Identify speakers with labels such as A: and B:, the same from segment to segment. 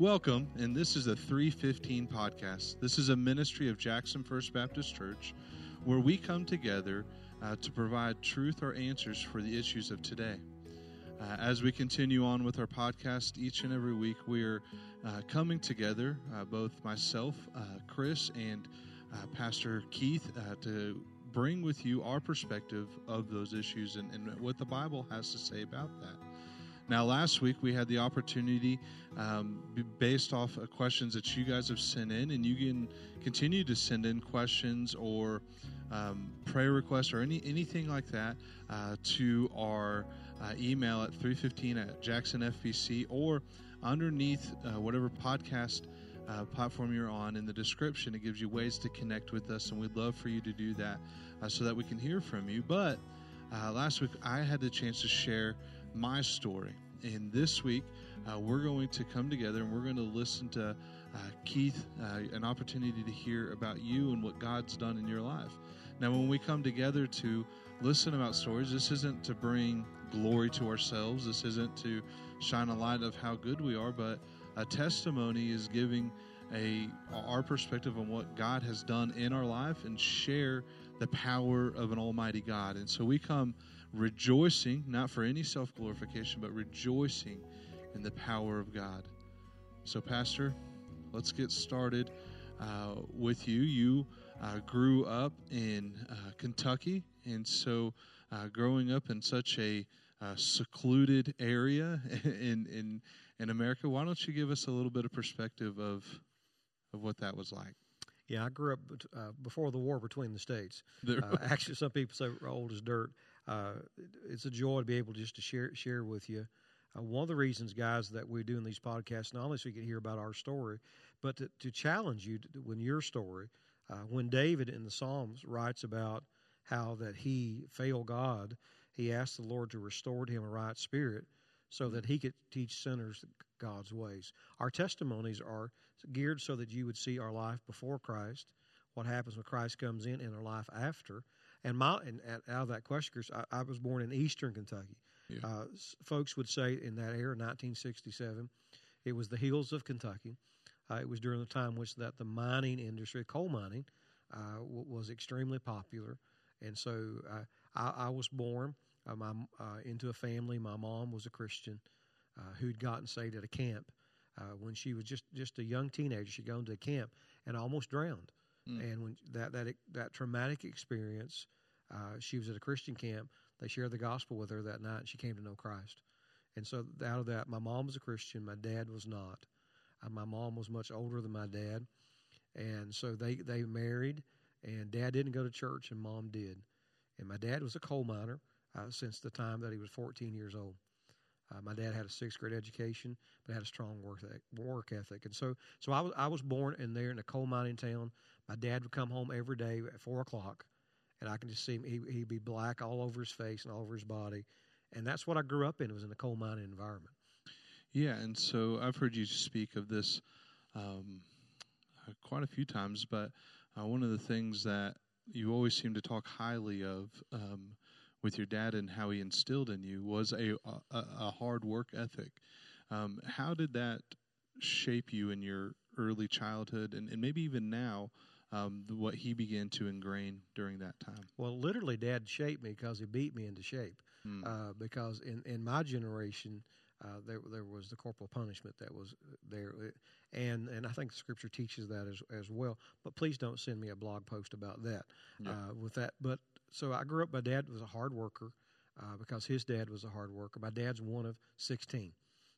A: Welcome, and this is the 315 podcast. This is a ministry of Jackson First Baptist Church where we come together uh, to provide truth or answers for the issues of today. Uh, as we continue on with our podcast each and every week, we're uh, coming together, uh, both myself, uh, Chris, and uh, Pastor Keith, to bring with you our perspective of those issues and, and what the Bible has to say about that. Now, last week we had the opportunity, um, based off of questions that you guys have sent in, and you can continue to send in questions or um, prayer requests or any anything like that uh, to our uh, email at 315 at jacksonfbc or underneath uh, whatever podcast uh, platform you're on in the description. It gives you ways to connect with us, and we'd love for you to do that uh, so that we can hear from you. But uh, last week I had the chance to share my story. And this week, uh, we're going to come together and we're going to listen to uh, Keith, uh, an opportunity to hear about you and what God's done in your life. Now, when we come together to listen about stories, this isn't to bring glory to ourselves, this isn't to shine a light of how good we are, but a testimony is giving a our perspective on what God has done in our life and share the power of an almighty God. And so we come rejoicing, not for any self glorification, but rejoicing in the power of God. So, Pastor, let's get started uh, with you. You uh, grew up in uh, Kentucky, and so uh, growing up in such a uh, secluded area in, in in America, why don't you give us a little bit of perspective of of what that was like?
B: Yeah, I grew up uh, before the war between the states. Uh, actually, some people say old as dirt. Uh, it's a joy to be able just to share share with you. Uh, one of the reasons, guys, that we're doing these podcasts, not only so you can hear about our story, but to, to challenge you to, when your story, uh, when David in the Psalms writes about how that he failed God, he asked the Lord to restore to him a right spirit so that he could teach sinners God's ways. Our testimonies are geared so that you would see our life before Christ, what happens when Christ comes in, and our life after. And my and out of that question, I, I was born in Eastern Kentucky. Yeah. Uh, folks would say in that era, 1967, it was the hills of Kentucky. Uh, it was during the time which that the mining industry, coal mining, uh, w- was extremely popular, and so uh, I, I, was born uh, uh, into a family. My mom was a Christian who'd gotten saved at a camp when she was just just a young teenager. She'd gone to a camp and almost drowned. Mm. And when that that that traumatic experience, uh, she was at a Christian camp. They shared the gospel with her that night, and she came to know Christ. And so out of that, my mom was a Christian. My dad was not. Uh, my mom was much older than my dad, and so they they married. And dad didn't go to church, and mom did. And my dad was a coal miner uh, since the time that he was 14 years old. Uh, my dad had a sixth grade education, but had a strong work ethic, work ethic. And so, so I was I was born in there in a coal mining town. My dad would come home every day at four o'clock, and I can just see him. He, he'd be black all over his face and all over his body, and that's what I grew up in. It Was in a coal mining environment.
A: Yeah, and so I've heard you speak of this um, quite a few times, but uh, one of the things that you always seem to talk highly of um, with your dad and how he instilled in you was a a, a hard work ethic. Um, how did that shape you in your early childhood and, and maybe even now? Um, what he began to ingrain during that time.
B: Well, literally, Dad shaped me because he beat me into shape. Mm. Uh, because in, in my generation, uh, there there was the corporal punishment that was there, and and I think the Scripture teaches that as as well. But please don't send me a blog post about that. Yeah. Uh, with that, but so I grew up. My dad was a hard worker uh, because his dad was a hard worker. My dad's one of 16,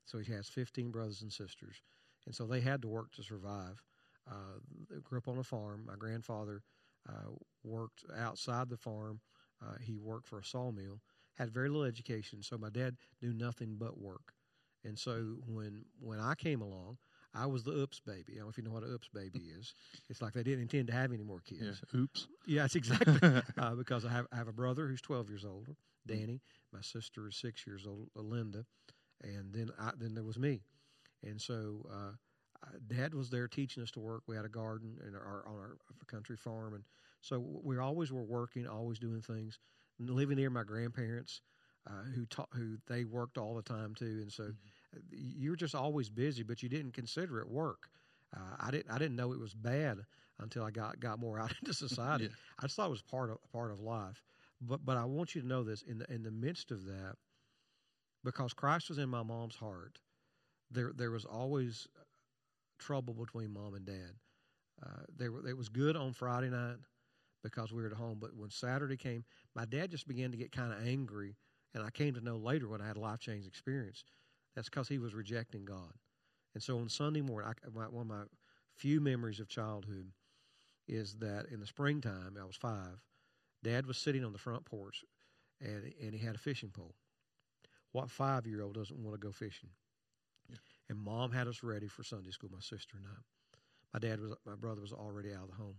B: so he has 15 brothers and sisters, and so they had to work to survive. Uh, grew up on a farm. My grandfather uh, worked outside the farm. Uh, he worked for a sawmill. Had very little education, so my dad knew nothing but work. And so when when I came along, I was the oops baby. I don't know if you know what an oops baby is. It's like they didn't intend to have any more kids.
A: Yeah, oops.
B: Yeah, it's exactly uh, because I have I have a brother who's 12 years older, Danny. My sister is six years old, Linda, and then I, then there was me, and so. Uh, Dad was there teaching us to work. We had a garden in our, on our country farm, and so we always were working, always doing things. living near my grandparents, uh, who taught, who they worked all the time too, and so mm-hmm you were just always busy, but you didn't consider it work. Uh, I didn't I didn't know it was bad until I got got more out into society. yeah. I just thought it was part of part of life. But but I want you to know this in the in the midst of that, because Christ was in my mom's heart, there there was always trouble between mom and dad. Uh, they were it was good on Friday night because we were at home, but when Saturday came, my dad just began to get kind of angry, and I came to know later when I had a life changing experience. That's because he was rejecting God. And so on Sunday morning, I, one of my few memories of childhood is that in the springtime, I was five, Dad was sitting on the front porch and, and he had a fishing pole. What five year old doesn't want to go fishing? Yeah. And mom had us ready for Sunday school, my sister and I. My dad was, my brother was already out of the home.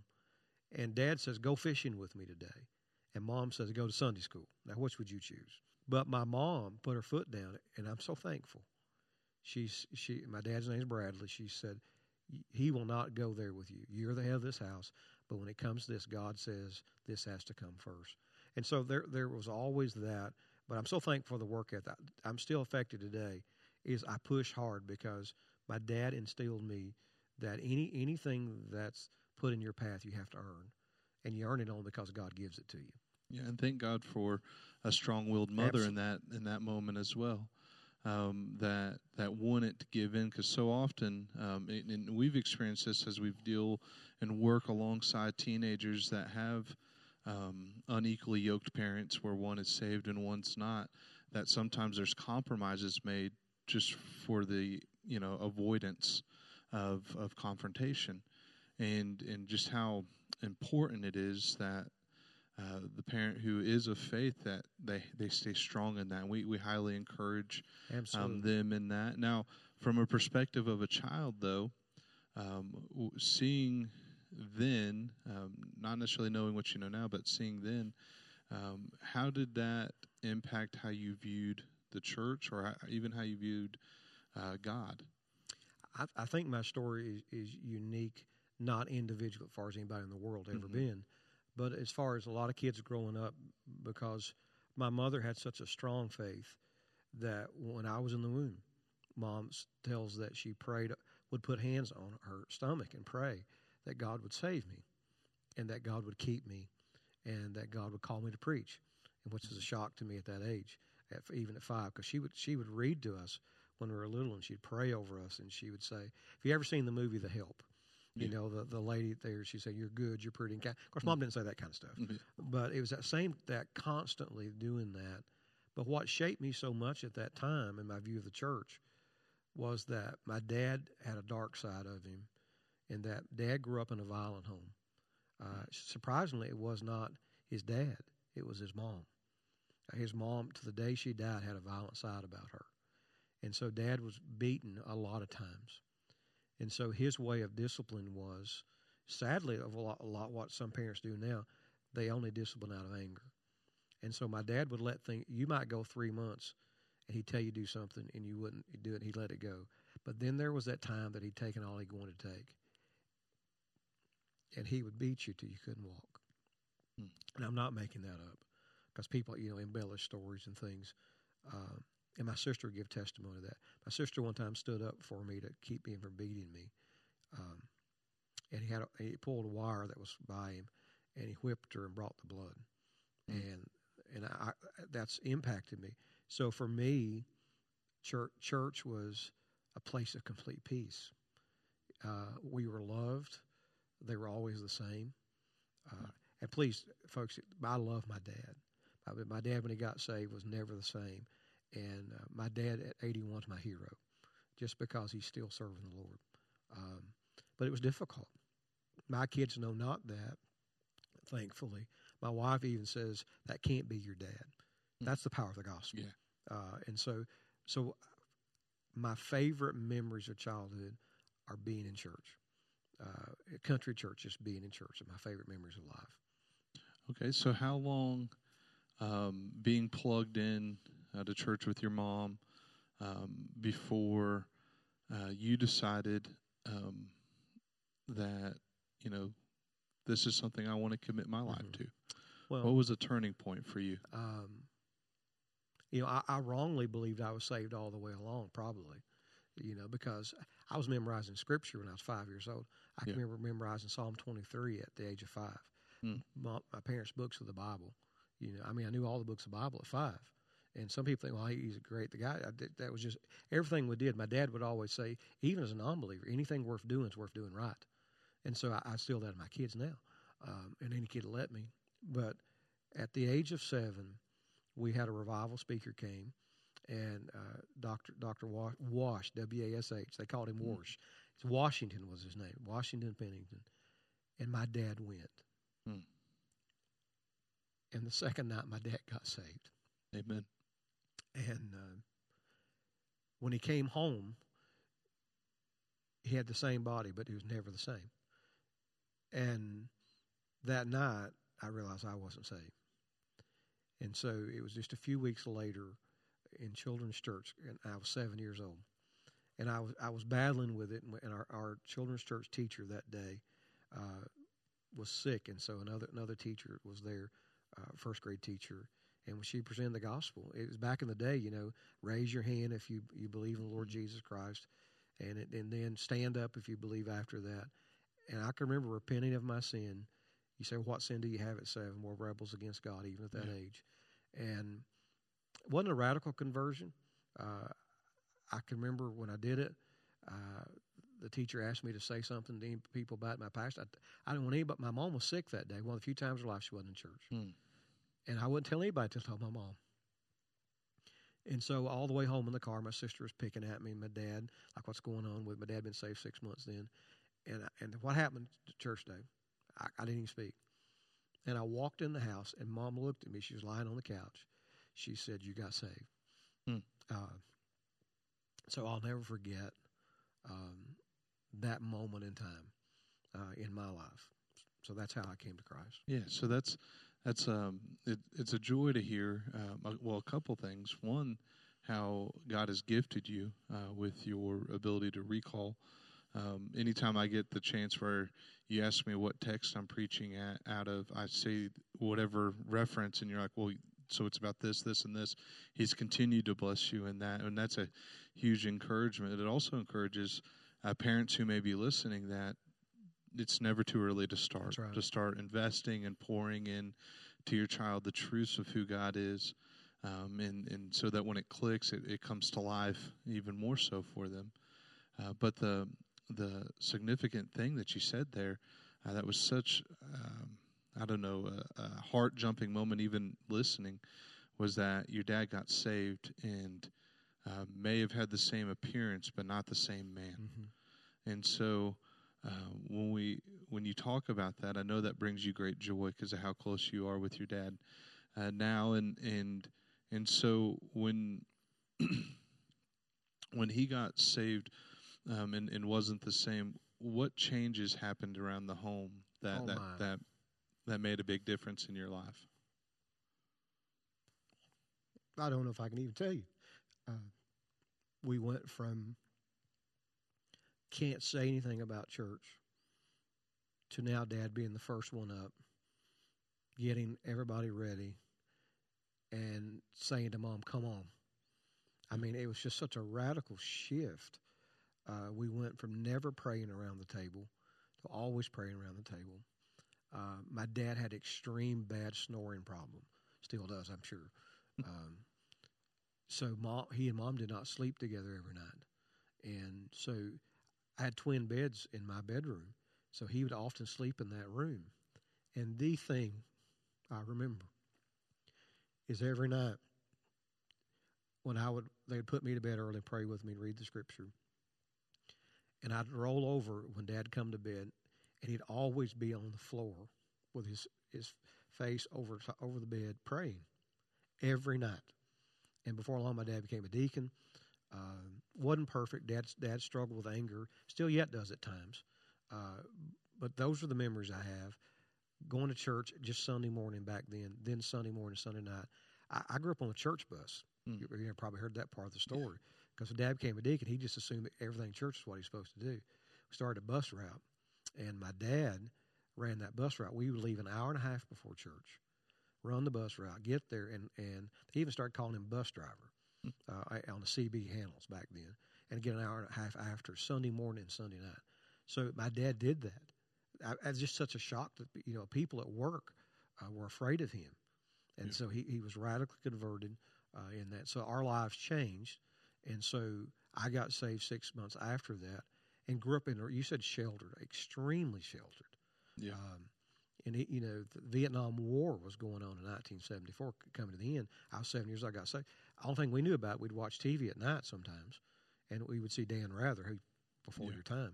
B: And dad says, Go fishing with me today. And mom says, Go to Sunday school. Now, which would you choose? But my mom put her foot down, and I'm so thankful. She's, she, my dad's name is Bradley. She said, He will not go there with you. You're the head of this house. But when it comes to this, God says this has to come first. And so there, there was always that. But I'm so thankful for the work ethic. I'm still affected today. Is I push hard because my dad instilled me that any anything that's put in your path, you have to earn, and you earn it only because God gives it to you.
A: Yeah, and thank God for a strong-willed mother Absolutely. in that in that moment as well. Um, that that wanted to give in because so often, um, and, and, we've experienced this as we deal and work alongside teenagers that have um, unequally yoked parents, where one is saved and one's not. That sometimes there's compromises made just for the you know avoidance of of confrontation, and and just how important it is that uh, the parent who is of faith that they, they stay strong in that. We we highly encourage um, them in that. Now, from a perspective of a child, though, um, seeing then, um, not necessarily knowing what you know now, but seeing then, um, how did that impact how you viewed the church, or how, even how you viewed uh, God?
B: I, I, think my story is, is, unique, not individual as far as anybody in the world ever mm-hmm. been but as far as a lot of kids growing up, because my mother had such a strong faith that when I was in the womb, mom tells that she prayed, would put hands on her stomach and pray that God would save me and that God would keep me and that God would call me to preach, which was a shock to me at that age, at, even at five, because she would she would read to us when we were little and she'd pray over us and she would say, "Have you ever seen the movie The Help?" You yeah. know, the, the lady there, she said, You're good, you're pretty. And of course, mom didn't say that kind of stuff. Mm-hmm. But it was that same, that constantly doing that. But what shaped me so much at that time in my view of the church was that my dad had a dark side of him, and that dad grew up in a violent home. Uh, surprisingly, it was not his dad, it was his mom. His mom, to the day she died, had a violent side about her. And so dad was beaten a lot of times. And so his way of discipline was, sadly, of a lot, a lot what some parents do now, they only discipline out of anger. And so my dad would let things, you might go three months and he'd tell you to do something and you wouldn't do it, he'd let it go. But then there was that time that he'd taken all he wanted to take. And he would beat you till you couldn't walk. Hmm. And I'm not making that up because people, you know, embellish stories and things. Um, and my sister would give testimony of that. My sister one time stood up for me to keep me from beating me. Um, and he had a, he pulled a wire that was by him, and he whipped her and brought the blood, mm. and and I, that's impacted me. So for me, church church was a place of complete peace. Uh, we were loved; they were always the same. Uh, and please, folks, I love my dad. My dad, when he got saved, was never the same. And uh, my dad at 81 is my hero, just because he's still serving the Lord. Um, but it was difficult. My kids know not that, thankfully. My wife even says that can't be your dad. Mm. That's the power of the gospel. Yeah. Uh, and so, so my favorite memories of childhood are being in church. Uh, country church, just being in church, are my favorite memories of life.
A: Okay, so how long um, being plugged in uh, to church with your mom um, before uh, you decided um, that you know this is something I want to commit my life mm-hmm. to? Well, what was a turning point for you? Um,
B: You know, I, I wrongly believed I was saved all the way along, probably. You know, because I was memorizing scripture when I was five years old. I can yeah. remember memorizing Psalm 23 at the age of five. Mm. My, my, parents' books of the Bible. You know, I mean, I knew all the books of the Bible at five. And some people think, well, he's a great. The guy, that was just everything we did. My dad would always say, even as a non believer, anything worth doing is worth doing right. And so I, I still that to my kids now, um, and any kid will let me. But at the age of seven, we had a revival speaker came, and uh, Doctor Doctor Wash W A S H. They called him mm. Wash. It's Washington was his name. Washington Pennington, and my dad went. Mm. And the second night, my dad got saved.
A: Amen.
B: And uh, when he came home, he had the same body, but he was never the same. And that night, I realized I wasn't saved. And so it was just a few weeks later in children's church, and I was seven years old. And I was I was battling with it, and our, our children's church teacher that day uh, was sick, and so another another teacher was there, uh, first grade teacher, and when she presented the gospel, it was back in the day, you know, raise your hand if you you believe in the Lord Jesus Christ, and it, and then stand up if you believe after that. And I can remember repenting of my sin. You say, "What sin do you have at seven? More rebels against God, even at that yeah. age." And it wasn't a radical conversion. Uh, I can remember when I did it. Uh, the teacher asked me to say something to people about my past. I, I didn't want anybody. My mom was sick that day. One of the few times in her life she wasn't in church. Hmm. And I wouldn't tell anybody to tell my mom. And so all the way home in the car, my sister was picking at me, and my dad, like what's going on with my dad. Been saved six months then, and and what happened to church day? I, I didn't even speak. And I walked in the house, and mom looked at me. She was lying on the couch. She said, "You got saved." Hmm. Uh, so I'll never forget um, that moment in time uh, in my life. So that's how I came to Christ.
A: Yeah. So that's that's um, it, it's a joy to hear. Um, well, a couple things. One, how God has gifted you uh, with your ability to recall. Um, anytime I get the chance where you ask me what text I'm preaching at, out of, I say whatever reference, and you're like, well, so it's about this, this, and this. He's continued to bless you in that, and that's a huge encouragement. It also encourages uh, parents who may be listening that it's never too early to start right. to start investing and pouring in to your child the truths of who God is, um, and and so that when it clicks, it, it comes to life even more so for them. Uh, but the the significant thing that you said there, uh, that was such um, I don't know a, a heart jumping moment even listening, was that your dad got saved and. Uh, may have had the same appearance, but not the same man. Mm-hmm. And so, uh, when we when you talk about that, I know that brings you great joy because of how close you are with your dad uh, now, and and and so when when he got saved um, and and wasn't the same, what changes happened around the home that oh that that that made a big difference in your life?
B: I don't know if I can even tell you. Uh, we went from can't say anything about church to now dad being the first one up, getting everybody ready, and saying to mom, come on. I mean, it was just such a radical shift. Uh, we went from never praying around the table to always praying around the table. Uh, my dad had extreme bad snoring problem, still does, I'm sure. Um, so mom, he and mom did not sleep together every night, and so I had twin beds in my bedroom, so he would often sleep in that room. And the thing I remember is every night when I would they'd put me to bed early and pray with me and read the scripture. And I'd roll over when Dad come to bed, and he'd always be on the floor with his his face over over the bed praying every night. And before long, my dad became a deacon. Uh, wasn't perfect. Dad, dad struggled with anger. Still yet does at times. Uh, but those are the memories I have. Going to church just Sunday morning back then, then Sunday morning, Sunday night. I, I grew up on a church bus. Mm. You, you probably heard that part of the story. Because yeah. when dad became a deacon, he just assumed that everything church is what he's supposed to do. We started a bus route, and my dad ran that bus route. We would leave an hour and a half before church. run the bus route, get there, and and they even started calling him bus driver. Uh, on the CB handles back then, and get an hour and a half after Sunday morning and Sunday night. So my dad did that. I, I was just such a shock that you know people at work uh, were afraid of him, and yeah. so he he was radically converted uh, in that. So our lives changed, and so I got saved six months after that, and grew up in you said sheltered, extremely sheltered.
A: Yeah. Um,
B: and it, you know the Vietnam War was going on in 1974, coming to the end. I was seven years. old. I got saved. Only thing we knew about, we'd watch TV at night sometimes, and we would see Dan Rather, who before yeah. your time,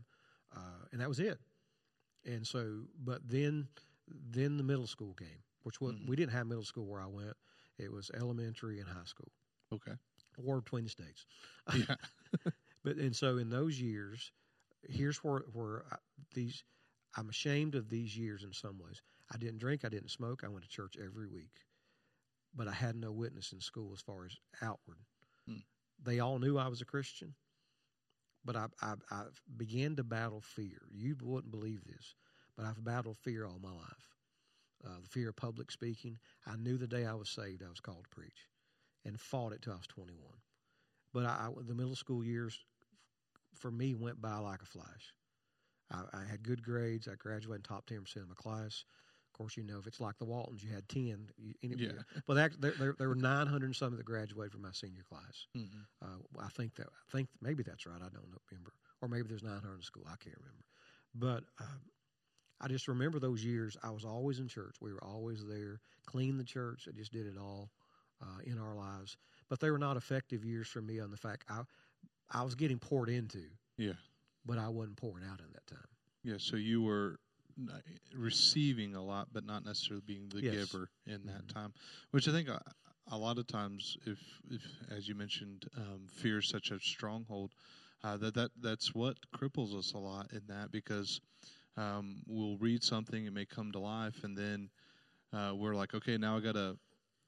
B: uh, and that was it. And so, but then, then the middle school came, which was, mm-hmm. we didn't have middle school where I went. It was elementary and high school.
A: Okay.
B: War between the states.
A: Yeah.
B: but and so in those years, here's where where I, these I'm ashamed of these years in some ways. I didn't drink, I didn't smoke, I went to church every week. But I had no witness in school as far as outward. Hmm. They all knew I was a Christian, but I, I, I began to battle fear. You wouldn't believe this, but I've battled fear all my life. Uh, the fear of public speaking. I knew the day I was saved, I was called to preach, and fought it till I was 21. But I, I, the middle school years, for me, went by like a flash. I, I had good grades. I graduated in top ten percent of my class. Of course, you know if it's like the Waltons, you had ten. You,
A: yeah.
B: But that, there, there, there, were nine hundred and something that graduated from my senior class.
A: Mm-hmm.
B: Uh, I think that I think maybe that's right. I don't remember, or maybe there's nine hundred in school. I can't remember. But uh, I just remember those years. I was always in church. We were always there. Cleaned the church. I just did it all uh, in our lives. But they were not effective years for me on the fact I I was getting poured into.
A: Yeah
B: but I wasn't pouring out in that time.
A: Yeah, so you were receiving a lot, but not necessarily being the yes. giver in that mm-hmm. time, which I think a, a, lot of times, if, if as you mentioned, um, fear is such a stronghold, uh, that that that's what cripples us a lot in that because um, we'll read something, it may come to life, and then uh, we're like, okay, now I gotta.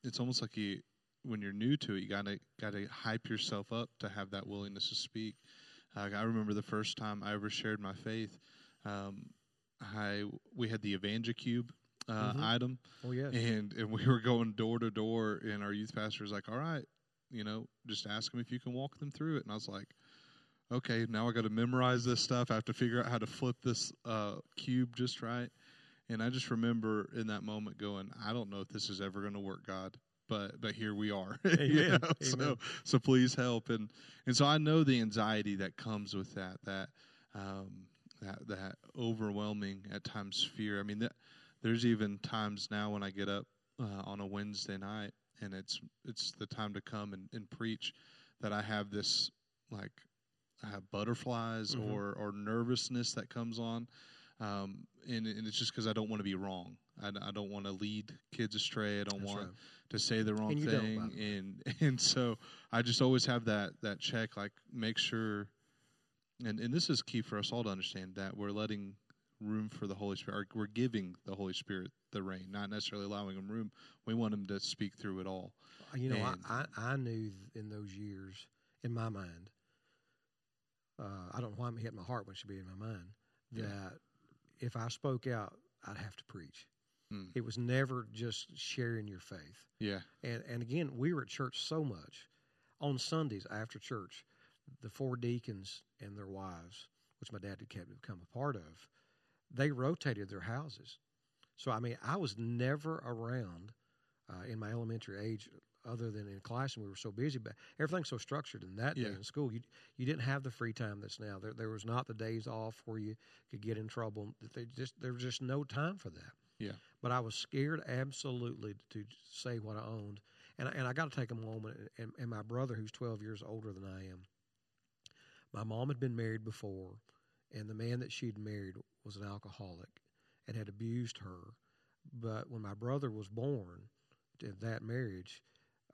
A: It's almost like you when you're new to it, you gotta gotta hype yourself up to have that willingness to speak. Uh, I remember the first time I ever shared my faith. Um, I we had the EvangeCube uh, mm-hmm. item.
B: Oh yes.
A: And and we were going door to door, and our youth pastor was like, "All right, you know, just ask them if you can walk them through it." And I was like, "Okay, now I got to memorize this stuff. I have to figure out how to flip this uh, cube just right." And I just remember in that moment going, "I don't know if this is ever going to work, God." but but here we are.
B: you know?
A: So so please help and and so I know the anxiety that comes with that that um, that that overwhelming at times fear. I mean that there's even times now when I get up uh, on a Wednesday night and it's it's the time to come and, and preach that I have this like I have butterflies mm-hmm. or or nervousness that comes on. Um, and, and, it's just because I don't want to be wrong. I, I don't want to lead kids astray. I don't
B: That's
A: want
B: right
A: to say the wrong thing, and and so I just always have that that check, like make sure, and and this is key for us all to understand that we're letting room for the Holy Spirit. We're giving the Holy Spirit the reign, not necessarily allowing him room. We want him to speak through it all.
B: You know, and, I, I, I knew in those years, in my mind, uh, I don't know why it hit my heart when it should be in my mind, that yeah. if I spoke out, I'd have to preach. Mm. It was never just sharing your faith.
A: Yeah.
B: And and again, we were at church so much. On Sundays after church, the four deacons and their wives, which my dad had kept become a part of, they rotated their houses. So I mean, I was never around uh, in my elementary age other than in class, and we were so busy. But everything's so structured in that
A: yeah.
B: day in school. You you didn't have the free time that's now. There there was not the days off where you could get in trouble. They just there was just no time for that.
A: Yeah.
B: But I was scared absolutely to say what I owned. And, and I got to take a moment. And, and my brother, who's 12 years older than I am, my mom had been married before, and the man that she'd married was an alcoholic and had abused her. But when my brother was born in that marriage,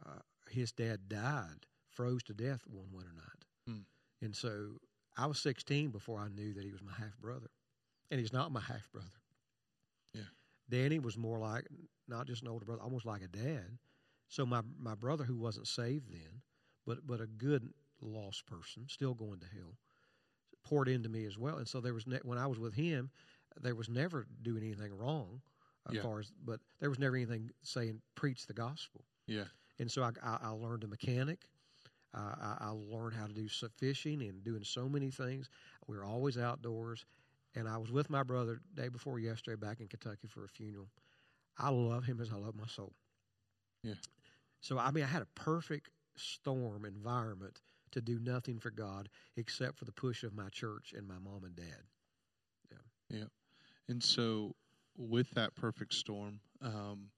B: uh, his dad died, froze to death one winter night.
A: Hmm.
B: And so I was 16 before I knew that he was my half brother. And he's not my half brother. Yeah. Danny was more like not just an older brother, almost like a dad. So my my brother, who wasn't saved then, but but a good lost person, still going to hell, poured into me as well. And so there was ne- when I was with him, there was never doing anything wrong. as
A: yeah.
B: far as, but there was never anything saying preach the gospel.
A: Yeah.
B: And so I, I, I learned a mechanic. Uh, I, I learned how to do fishing and doing so many things. We were always outdoors. And I was with my brother day before yesterday back in Kentucky for a funeral. I love him as I love my soul.
A: Yeah.
B: So I mean, I had a perfect storm environment to do nothing for God except for the push of my church and my mom and dad.
A: Yeah. Yeah. And so, with that perfect storm, um,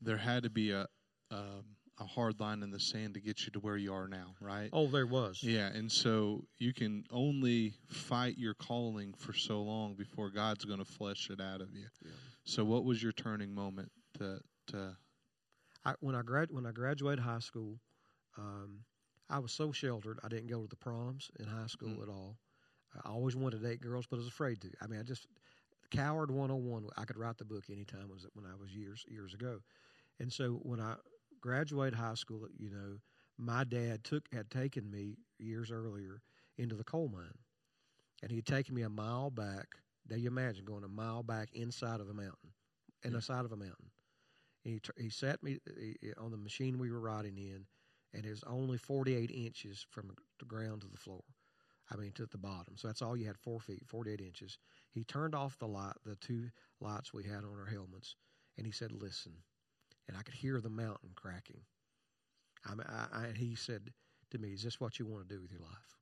A: there had to be a um, a hard line in the sand to get you to where you are now, right?
B: Oh, there was.
A: Yeah, and so you can only fight your calling for so long before God's going to flesh it out of you. Yeah. So, what was your turning moment to to?
B: I, when I grad when I graduated high school, um, I was so sheltered. I didn't go to the proms in high school mm-hmm. at all. I always wanted to date girls, but I was afraid to. I mean, I just coward 101. I could write the book anytime was when I was years years ago, and so when I graduated high school, you know, my dad took had taken me years earlier into the coal mine, and he had taken me a mile back. Now you imagine going a mile back inside of a mountain, in yeah. the side of a mountain. And he he sat me he, on the machine we were riding in, and it was only 48 inches from the ground to the floor. I mean, to the bottom. So that's all you had, four feet, 48 inches. He turned off the light, the two lights we had on our helmets, and he said, "Listen." And I could hear the mountain cracking. I, I, I, he said to me, "Is this what you want to do with your life?"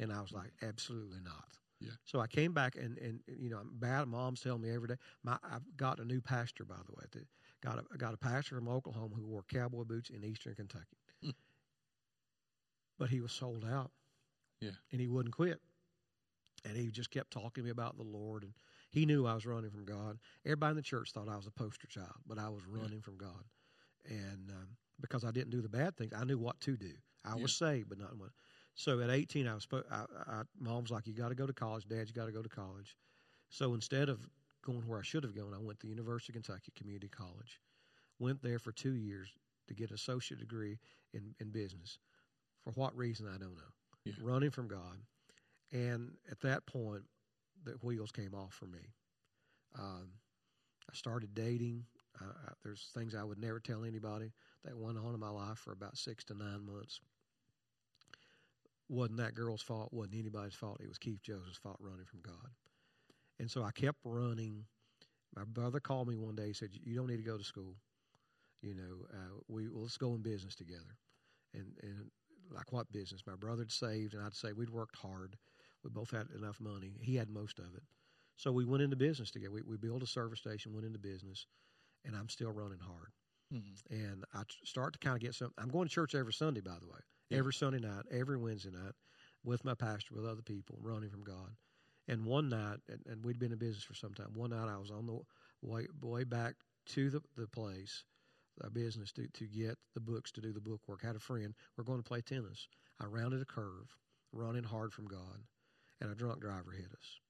B: And I was like, "Absolutely not."
A: Yeah.
B: So I came back and, and you know, bad mom's telling me every day. My I've got a new pastor, by the way. Got a got a pastor from Oklahoma who wore cowboy boots in Eastern Kentucky. But he was sold out.
A: Yeah.
B: And he wouldn't quit. And he just kept talking to me about the Lord and he knew I was running from God. Everybody in the church thought I was a poster child, but I was running yeah. from God. And um, because I didn't do the bad things, I knew what to do. I yeah. was saved, but not what. So at 18, I was. I, I, Mom was like, "You got to go to college, Dad. You got to go to college." So instead of going where I should have gone, I went to the University of Kentucky Community College. Went there for two years to get an associate degree in, in business. For what reason, I don't know.
A: Yeah.
B: Running from God. And at that point, the wheels came off for me. Um, I started dating. Uh, there's things I would never tell anybody that went on in my life for about six to nine months. Wasn't that girl's fault, wasn't anybody's fault. It was Keith Joseph's fault running from God. And so I kept running. My brother called me one day. He said, "You don't need to go to school. You know, uh, we well, let's go in business together." And and like what business? My brother had saved, and I'd say we'd worked hard. We both had enough money. He had most of it. So we went into business together. We, we built a service station, went into business, and I'm still running hard. Mm-hmm. And I start to kind of get some. I'm going to church every Sunday, by the way, yeah. every Sunday night, every Wednesday night, with my pastor, with other people, running from God. And one night, and, and we'd been in business for some time. One night, I was on the way, way back to the, the place, the business, to, to get the books to do the book work. I had a friend. We're going to play tennis. I rounded a curve, running hard from God, and a drunk driver hit us.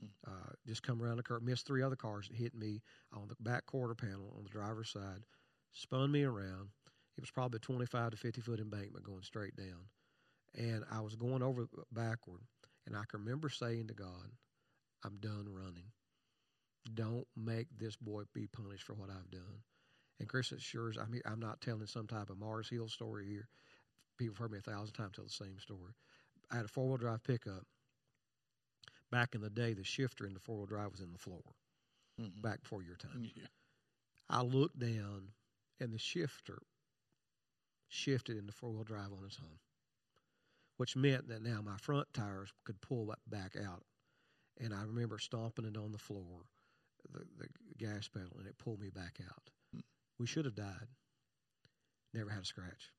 B: Hmm. Uh, just come around the curve, missed three other cars that hit me on the back quarter panel on the driver's side, spun me around. It was probably a 25 to 50 foot embankment going straight down. And I was going over backward and I can remember saying to God, I'm done running. Don't make this boy be punished for what I've done. And Chris assures, I mean, I'm not telling some type of Mars Hill story here. People have heard me a thousand times tell the same story. I had a four wheel drive pickup. Back in the day, the shifter in the four wheel drive was in the floor. Mm-hmm. Back before your time.
A: Yeah.
B: I looked down, and the shifter shifted in the four wheel drive on its own which meant that now my front tires could pull back out. And I remember stomping it on the floor, the, the gas pedal, and it pulled me back out. We should have died. Never had a scratch.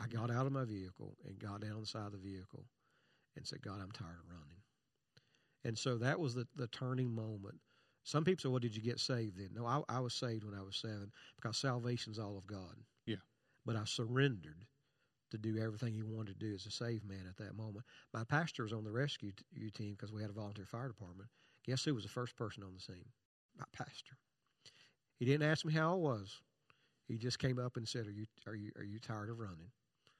B: I got out of my vehicle and got down on the side of the vehicle and said, God, I'm tired of running. And so that was the, the turning moment. Some people say, Well, did you get saved then? No, I, I was saved when I was seven because salvation's all of God.
A: Yeah.
B: But I surrendered to do everything he wanted to do as a saved man at that moment. My pastor was on the rescue t- team because we had a volunteer fire department. Guess who was the first person on the scene? My pastor. He didn't ask me how I was. He just came up and said, "Are you are you are you tired of running?"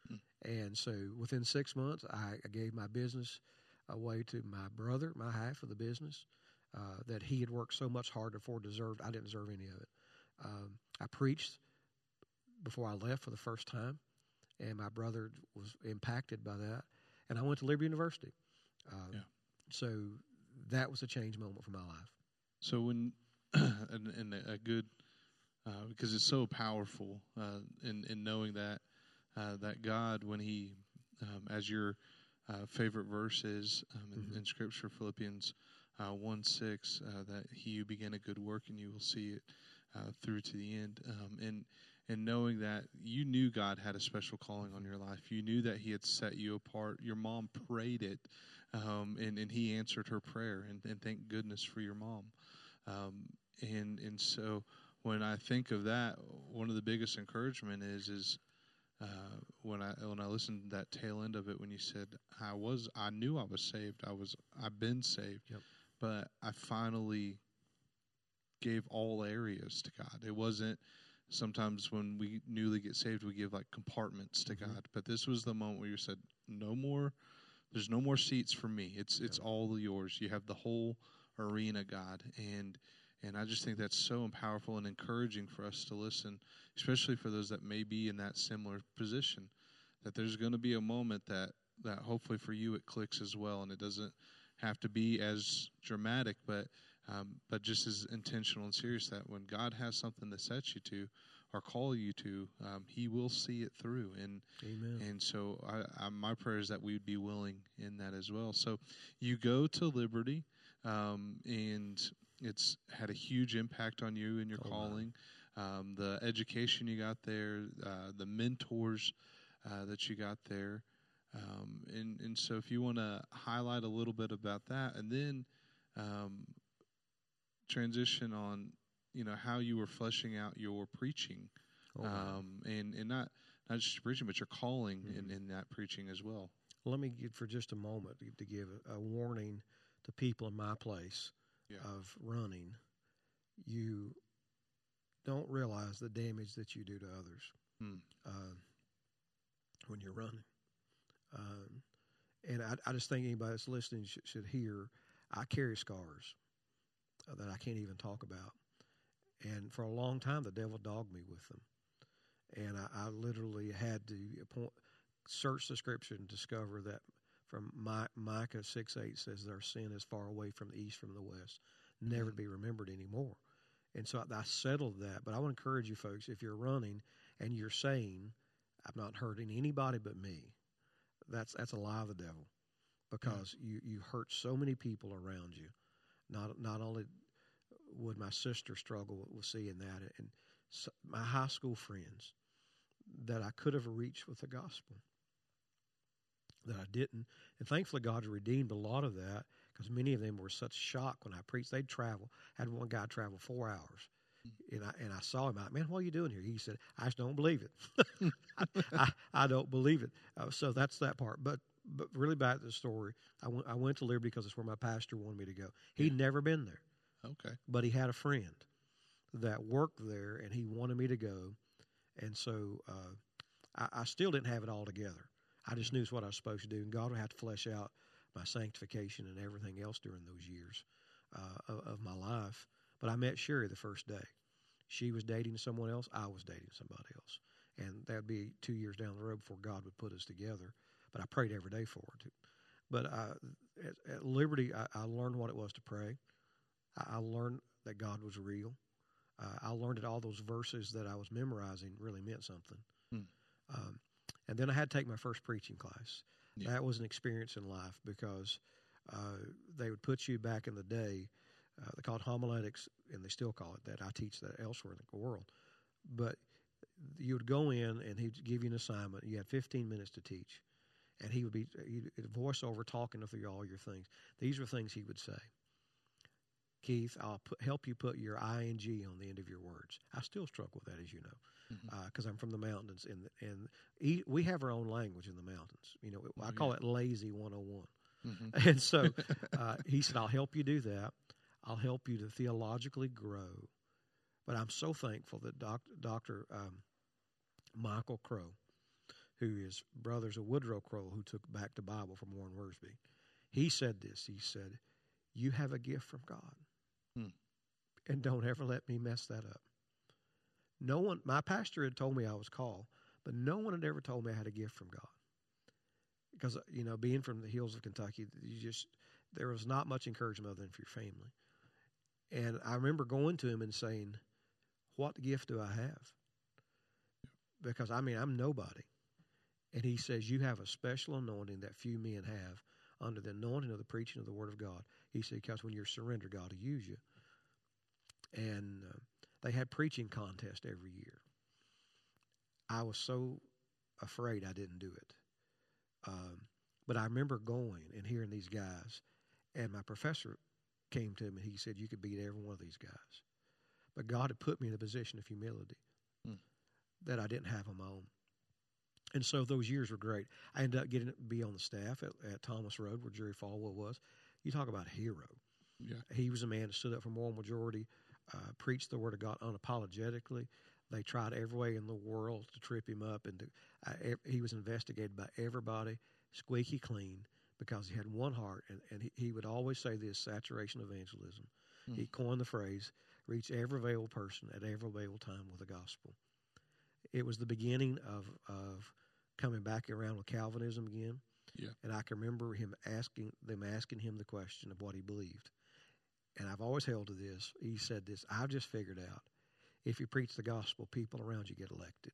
B: Hmm. And so within six months, I, I, gave my business away to my brother, my half of the business. uh, that he had worked so much harder for deserved. I didn't deserve any of it. Um, I preached before I left for the first time, and my brother was impacted by that. And I went to Liberty University. Uh, yeah. So that was a change moment for my life.
A: So when and, and a good uh, because it's so powerful uh, in in knowing that uh, that God when He um, as your uh, favorite verse is um, in, mm-hmm. in, Scripture Philippians uh, one six that He who began a good work and you will see it through to the end um, and and knowing that you knew God had a special calling on your life. You knew that He had set you apart. Your mom prayed it, um, and, and He answered her prayer, and, and thank goodness for your mom. Um, and and so when I think of that, one of the biggest encouragement is is uh, when I when I listened to that tail end of it when you said I was I knew I was saved. I was I've been saved.
B: Yep.
A: but I finally gave all areas to God. It wasn't sometimes when we newly get saved we give like compartments to mm-hmm. God. But this was the moment where you said no more there's no more seats for me. It's it's all yours. You have the whole arena God. And and I just think that's so powerful and encouraging for us to listen, especially for those that may be in that similar position. That there's going to be a moment that, that hopefully for you it clicks as well, and it doesn't have to be as dramatic, but um, but just as intentional and serious. That when God has something to set you to or call you to, um, He will see it through. And
B: Amen.
A: and so I, I, my prayer is that we would be willing in that as well. So you go to Liberty, um, and it's had a huge impact on you and your oh, calling. Um, the education you got there, uh, the mentors uh, that you got there. Um, and, and so, if you want to highlight a little bit about that, and then um, transition on, you know, how you were fleshing out your preaching, oh. Um, and and not not just your preaching, but your calling mm-hmm. in, in that preaching as well.
B: Let me give for just a moment to give a, a warning to people in my place yeah. of running, you don't realize the damage that you do to others
A: hmm.
B: uh, when you're running. Um, and I, I, just think anybody that's listening should, should hear I carry scars uh, that I can't even talk about. And for a long time, the devil dogged me with them. And I, I literally had to point, search the scripture and discover that from Micah 6 8 says, Their sin is far away from the east, from the west, never to mm-hmm. be remembered anymore. And so I, I settled that. But I want to encourage you folks if you're running and you're saying, I'm not hurting anybody but me, that's, that's a lie of the devil because mm-hmm. you, you hurt so many people around you. Not, not only would my sister struggle with seeing that, and so my high school friends that I could have reached with the gospel that I didn't. And thankfully, God redeemed a lot of that because many of them were such shock when I preached. They'd travel. I had one guy travel four hours. And I, and I saw him out, man, what are you doing here? He said, I just don't believe it. I, I, I, don't believe it. Uh, so that's that part. But but really back to the story, I went, I went to Liberty because it's where my pastor wanted me to go. He'd yeah. never been there.
A: Okay.
B: But he had a friend that worked there and he wanted me to go. And so uh, I, I still didn't have it all together. I just knew it's what I was supposed to do, and God would have to flesh out my sanctification and everything else during those years uh, of, of, my life. But I met Sherry the first day. She was dating someone else. I was dating somebody else, and that would be two years down the road before God would put us together. But I prayed every day for it. But uh, at, at, Liberty, I, I, learned what it was to pray. I, I learned that God was real. Uh, I learned that all those verses that I was memorizing really meant something.
A: Hmm.
B: Um, and then I had to take my first preaching class. Yeah. That was an experience in life because uh, they would put you back in the day. Uh, they called homiletics, and they still call it that. I teach that elsewhere in the world. But you would go in, and he'd give you an assignment. You had 15 minutes to teach, and he would be he'd voiceover talking through all your things. These were things he would say. Keith, I'll put, help you put your ing on the end of your words. I still struggle with that, as you know, because mm-hmm. uh, I'm from the mountains, and and e- we have our own language in the mountains. You know, I call yeah. it lazy 101. Mm-hmm. And so uh, he said, I'll help you do that. I'll help you to theologically grow. But I'm so thankful that doc, Dr. Um, Michael Kroll, who is brothers of Woodrow Kroll, who took back the Bible from Warren Wiersbe, he said this. He said, You have a gift from God.
A: Hmm.
B: And don't ever let me mess that up. No one, my pastor had told me I was called, but no one had ever told me I had a gift from God. Because, you know, being from the hills of Kentucky, you just, there was not much encouragement other than for your family. And I remember going to him and saying, What gift do I have? Because, I mean, I'm nobody. And he says, You have a special anointing that few men have under the anointing of the preaching of the Word of God. He said, Because when you surrender, God will use you. And uh, they had preaching contest every year. I was so afraid I didn't do it. Um, but I remember going and hearing these guys, and my professor came to me and he said, You could beat every one of these guys. But God had put me in a position of humility hmm. that I didn't have on my own. And so those years were great. I ended up getting to be on the staff at, at Thomas Road, where Jerry Falwell was. You talk about a hero.
A: Yeah.
B: He was a man that stood up for moral majority, uh, preached the word of God unapologetically. They tried every way in the world to trip him up, and to, uh, he was investigated by everybody, squeaky clean, because he had one heart. And, and he, he would always say this saturation evangelism. Mm. He coined the phrase reach every available person at every available time with the gospel. It was the beginning of, of coming back around with Calvinism again.
A: Yeah.
B: And I can remember him asking them asking him the question of what he believed. And I've always held to this. He said this, I've just figured out if you preach the gospel, people around you get elected.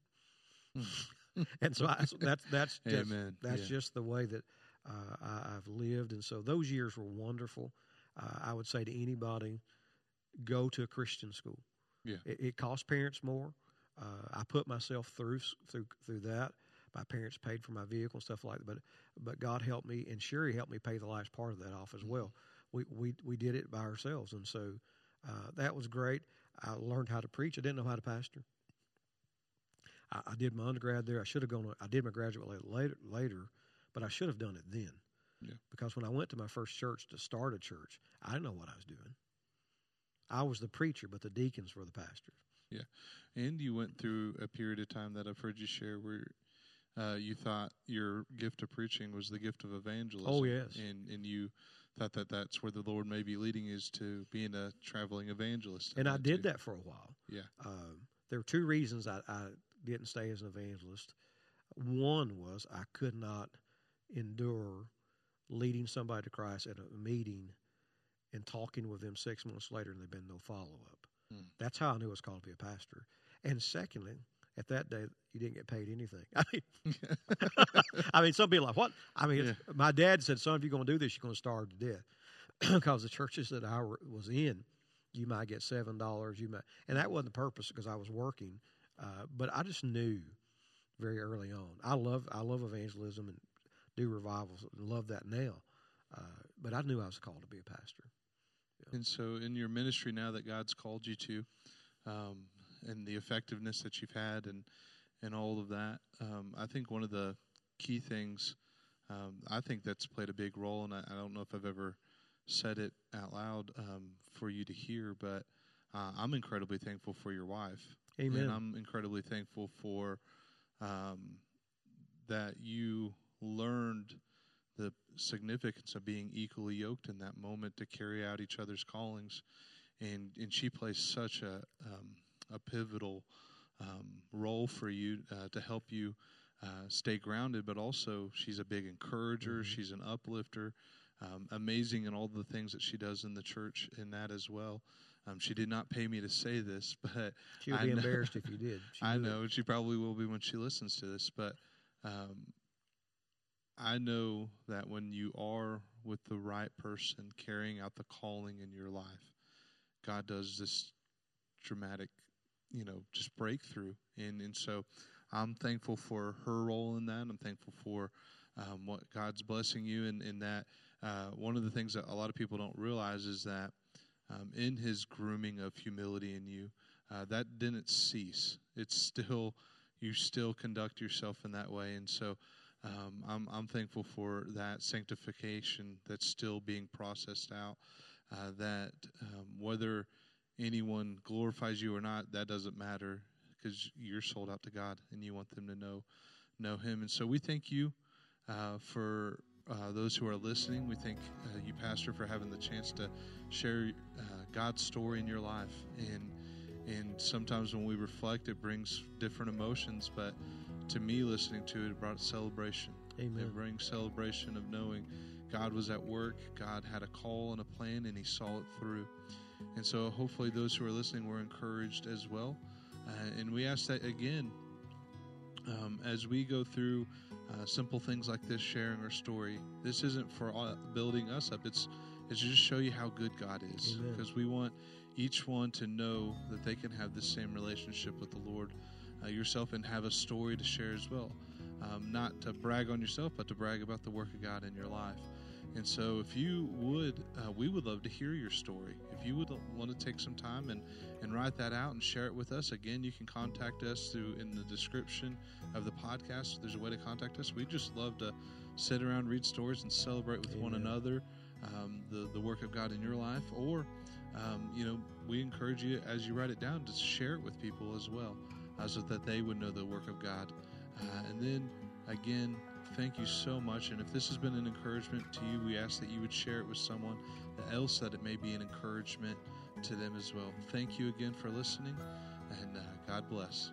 B: Hmm. and so I, that's that's just, that's yeah. just the way that uh, I, have lived. And so those years were wonderful. Uh, I would say to anybody, go to a Christian school.
A: Yeah,
B: it, it costs parents more. Uh, I put myself through through through that. My parents paid for my vehicle and stuff like that, but but God helped me, and Sherry helped me pay the last part of that off as well. We we we did it by ourselves, and so uh, that was great. I learned how to preach. I didn't know how to pastor. I, I did my undergrad there. I should have gone. I did my graduate later, later, but I should have done it then.
A: Yeah.
B: Because when I went to my first church to start a church, I didn't know what I was doing. I was the preacher, but the deacons were the pastors.
A: Yeah, and you went through a period of time that I've heard you share where uh, you thought your gift of preaching was the gift of evangelism.
B: Oh yes,
A: and and you thought that that's where the Lord may be leading is to being a traveling evangelist.
B: And I did too. that for a while.
A: Yeah.
B: Um, there were two reasons I, I didn't stay as an evangelist. One was I could not endure leading somebody to Christ at a meeting and talking with them six months later and there'd been no follow up. Hmm. That's how I knew it was called to be a pastor. And secondly, at that day, you didn't get paid anything. I mean, I mean, some people are like, what? I mean, yeah. my dad said, son, if you're going to do this, you're going to starve to death. because the churches that I was in, you might get seven dollars. You might, and that wasn't the purpose because I was working. Uh, but I just knew very early on. I love I love evangelism and do revivals and love that now. Uh, but I knew I was called to be a pastor.
A: Yeah. And so, in your ministry now that God's called you to, um, and the effectiveness that you've had, and and all of that, um, I think one of the key things um, I think that's played a big role, and I, I, don't know if I've ever said it out loud um, for you to hear, but uh, I'm incredibly thankful for your wife.
B: Amen.
A: And I'm incredibly thankful for um, that you learned the significance of being equally yoked in that moment to carry out each other's callings. And, and she plays such a, um, a pivotal um, role for you uh, to help you uh, stay grounded, but also she's a big encourager, mm-hmm. she's an uplifter. Um, amazing in all the things that she does in the church in that as well. Um, she did not pay me to say this, but
B: she would be know, embarrassed if you did.
A: She I know it. she probably will be when she listens to this, but um, I know that when you are with the right person carrying out the calling in your life, God does this dramatic, you know, just breakthrough. And and so I'm thankful for her role in that. I'm thankful for um, what God's blessing you in, in that. Uh, one of the things that a lot of people don't realize is that um, in His grooming of humility in you, uh, that didn't cease. It's still you still conduct yourself in that way, and so um, I'm, I'm thankful for that sanctification that's still being processed out. Uh, that um, whether anyone glorifies you or not, that doesn't matter because you're sold out to God and you want them to know know Him. And so we thank you uh, for uh, those who are listening. We thank uh, you, Pastor, for having the chance to share uh, God's story in your life. And and sometimes when we reflect, it brings different emotions. But to me, listening to it, brought celebration.
B: Amen.
A: It brings celebration of knowing God was at work, God had a call and a plan, and He saw it through. And so, hopefully, those who are listening were encouraged as well. Uh, and we ask that again um, as we go through uh, simple things like this, sharing our story. This isn't for building us up. It's it's to just show you how good God is, because we want each one to know that they can have the same relationship with the Lord uh, yourself and have a story to share as well. Um, not to brag on yourself, but to brag about the work of God in your life. And so, if you would, uh, we would love to hear your story. If you would want to take some time and, and write that out and share it with us, again, you can contact us through in the description of the podcast. There's a way to contact us. We just love to sit around, read stories, and celebrate with Amen. one another um, the the work of God in your life. Or, um, you know, we encourage you as you write it down to share it with people as well, uh, so that they would know the work of God. Uh, and then again thank you so much. And if this has been an encouragement to you, we ask that you would share it with someone else that it may be an encouragement to them as well. Thank you again for listening, and uh, God bless.